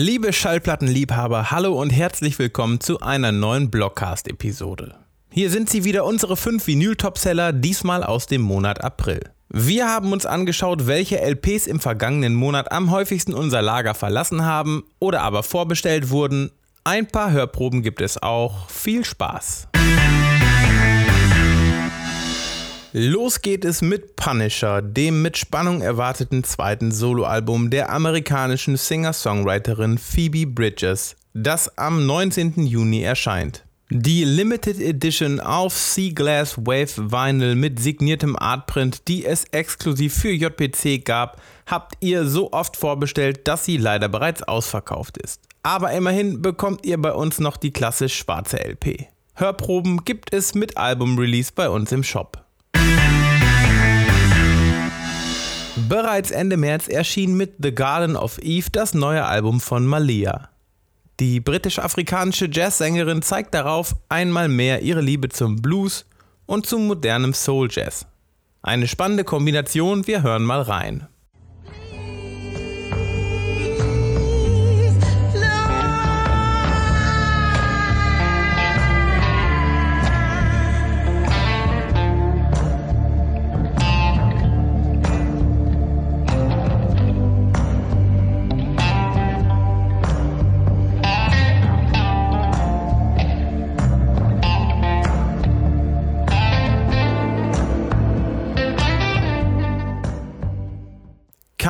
Liebe Schallplattenliebhaber, hallo und herzlich willkommen zu einer neuen Blockcast-Episode. Hier sind sie wieder, unsere fünf Vinyl-Topseller, diesmal aus dem Monat April. Wir haben uns angeschaut, welche LPs im vergangenen Monat am häufigsten unser Lager verlassen haben oder aber vorbestellt wurden. Ein paar Hörproben gibt es auch. Viel Spaß! Los geht es mit Punisher, dem mit Spannung erwarteten zweiten Soloalbum der amerikanischen Singer-Songwriterin Phoebe Bridges, das am 19. Juni erscheint. Die Limited Edition auf Sea Glass Wave Vinyl mit signiertem Artprint, die es exklusiv für JPC gab, habt ihr so oft vorbestellt, dass sie leider bereits ausverkauft ist. Aber immerhin bekommt ihr bei uns noch die klassisch schwarze LP. Hörproben gibt es mit Album-Release bei uns im Shop. Bereits Ende März erschien mit The Garden of Eve das neue Album von Malia. Die britisch-afrikanische Jazzsängerin zeigt darauf einmal mehr ihre Liebe zum Blues und zum modernem Soul Jazz. Eine spannende Kombination, wir hören mal rein.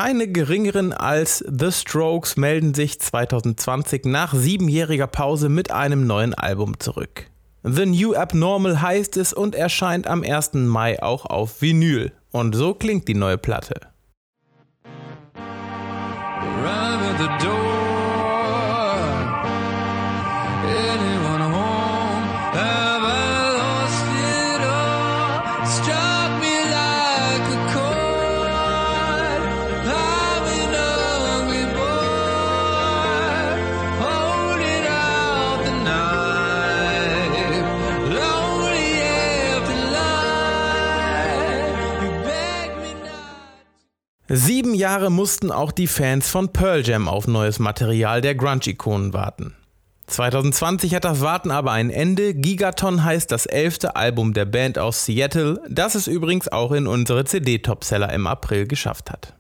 Keine geringeren als The Strokes melden sich 2020 nach siebenjähriger Pause mit einem neuen Album zurück. The New Abnormal heißt es und erscheint am 1. Mai auch auf Vinyl. Und so klingt die neue Platte. Sieben Jahre mussten auch die Fans von Pearl Jam auf neues Material der Grunge-Ikonen warten. 2020 hat das Warten aber ein Ende. Gigaton heißt das elfte Album der Band aus Seattle, das es übrigens auch in unsere CD-Topseller im April geschafft hat.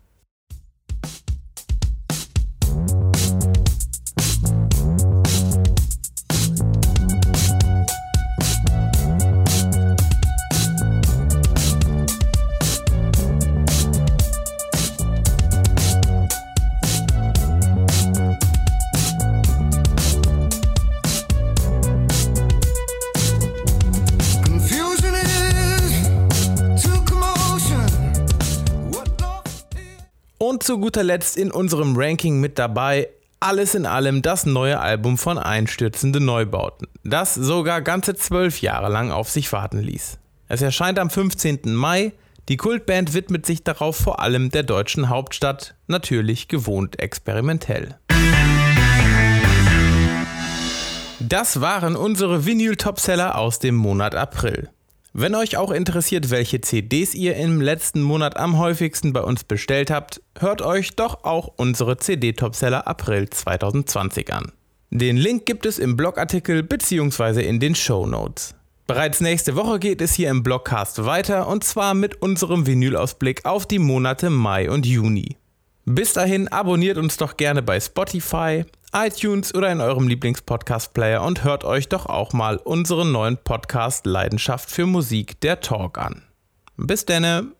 Zu guter Letzt in unserem Ranking mit dabei alles in allem das neue Album von Einstürzende Neubauten, das sogar ganze zwölf Jahre lang auf sich warten ließ. Es erscheint am 15. Mai, die Kultband widmet sich darauf vor allem der deutschen Hauptstadt, natürlich gewohnt experimentell. Das waren unsere Vinyl-Topseller aus dem Monat April. Wenn euch auch interessiert, welche CDs ihr im letzten Monat am häufigsten bei uns bestellt habt, hört euch doch auch unsere CD-Topseller April 2020 an. Den Link gibt es im Blogartikel bzw. in den Show Notes. Bereits nächste Woche geht es hier im Blogcast weiter und zwar mit unserem Vinylausblick auf die Monate Mai und Juni. Bis dahin abonniert uns doch gerne bei Spotify, iTunes oder in eurem Lieblingspodcast-Player und hört euch doch auch mal unseren neuen Podcast Leidenschaft für Musik, der Talk an. Bis denne!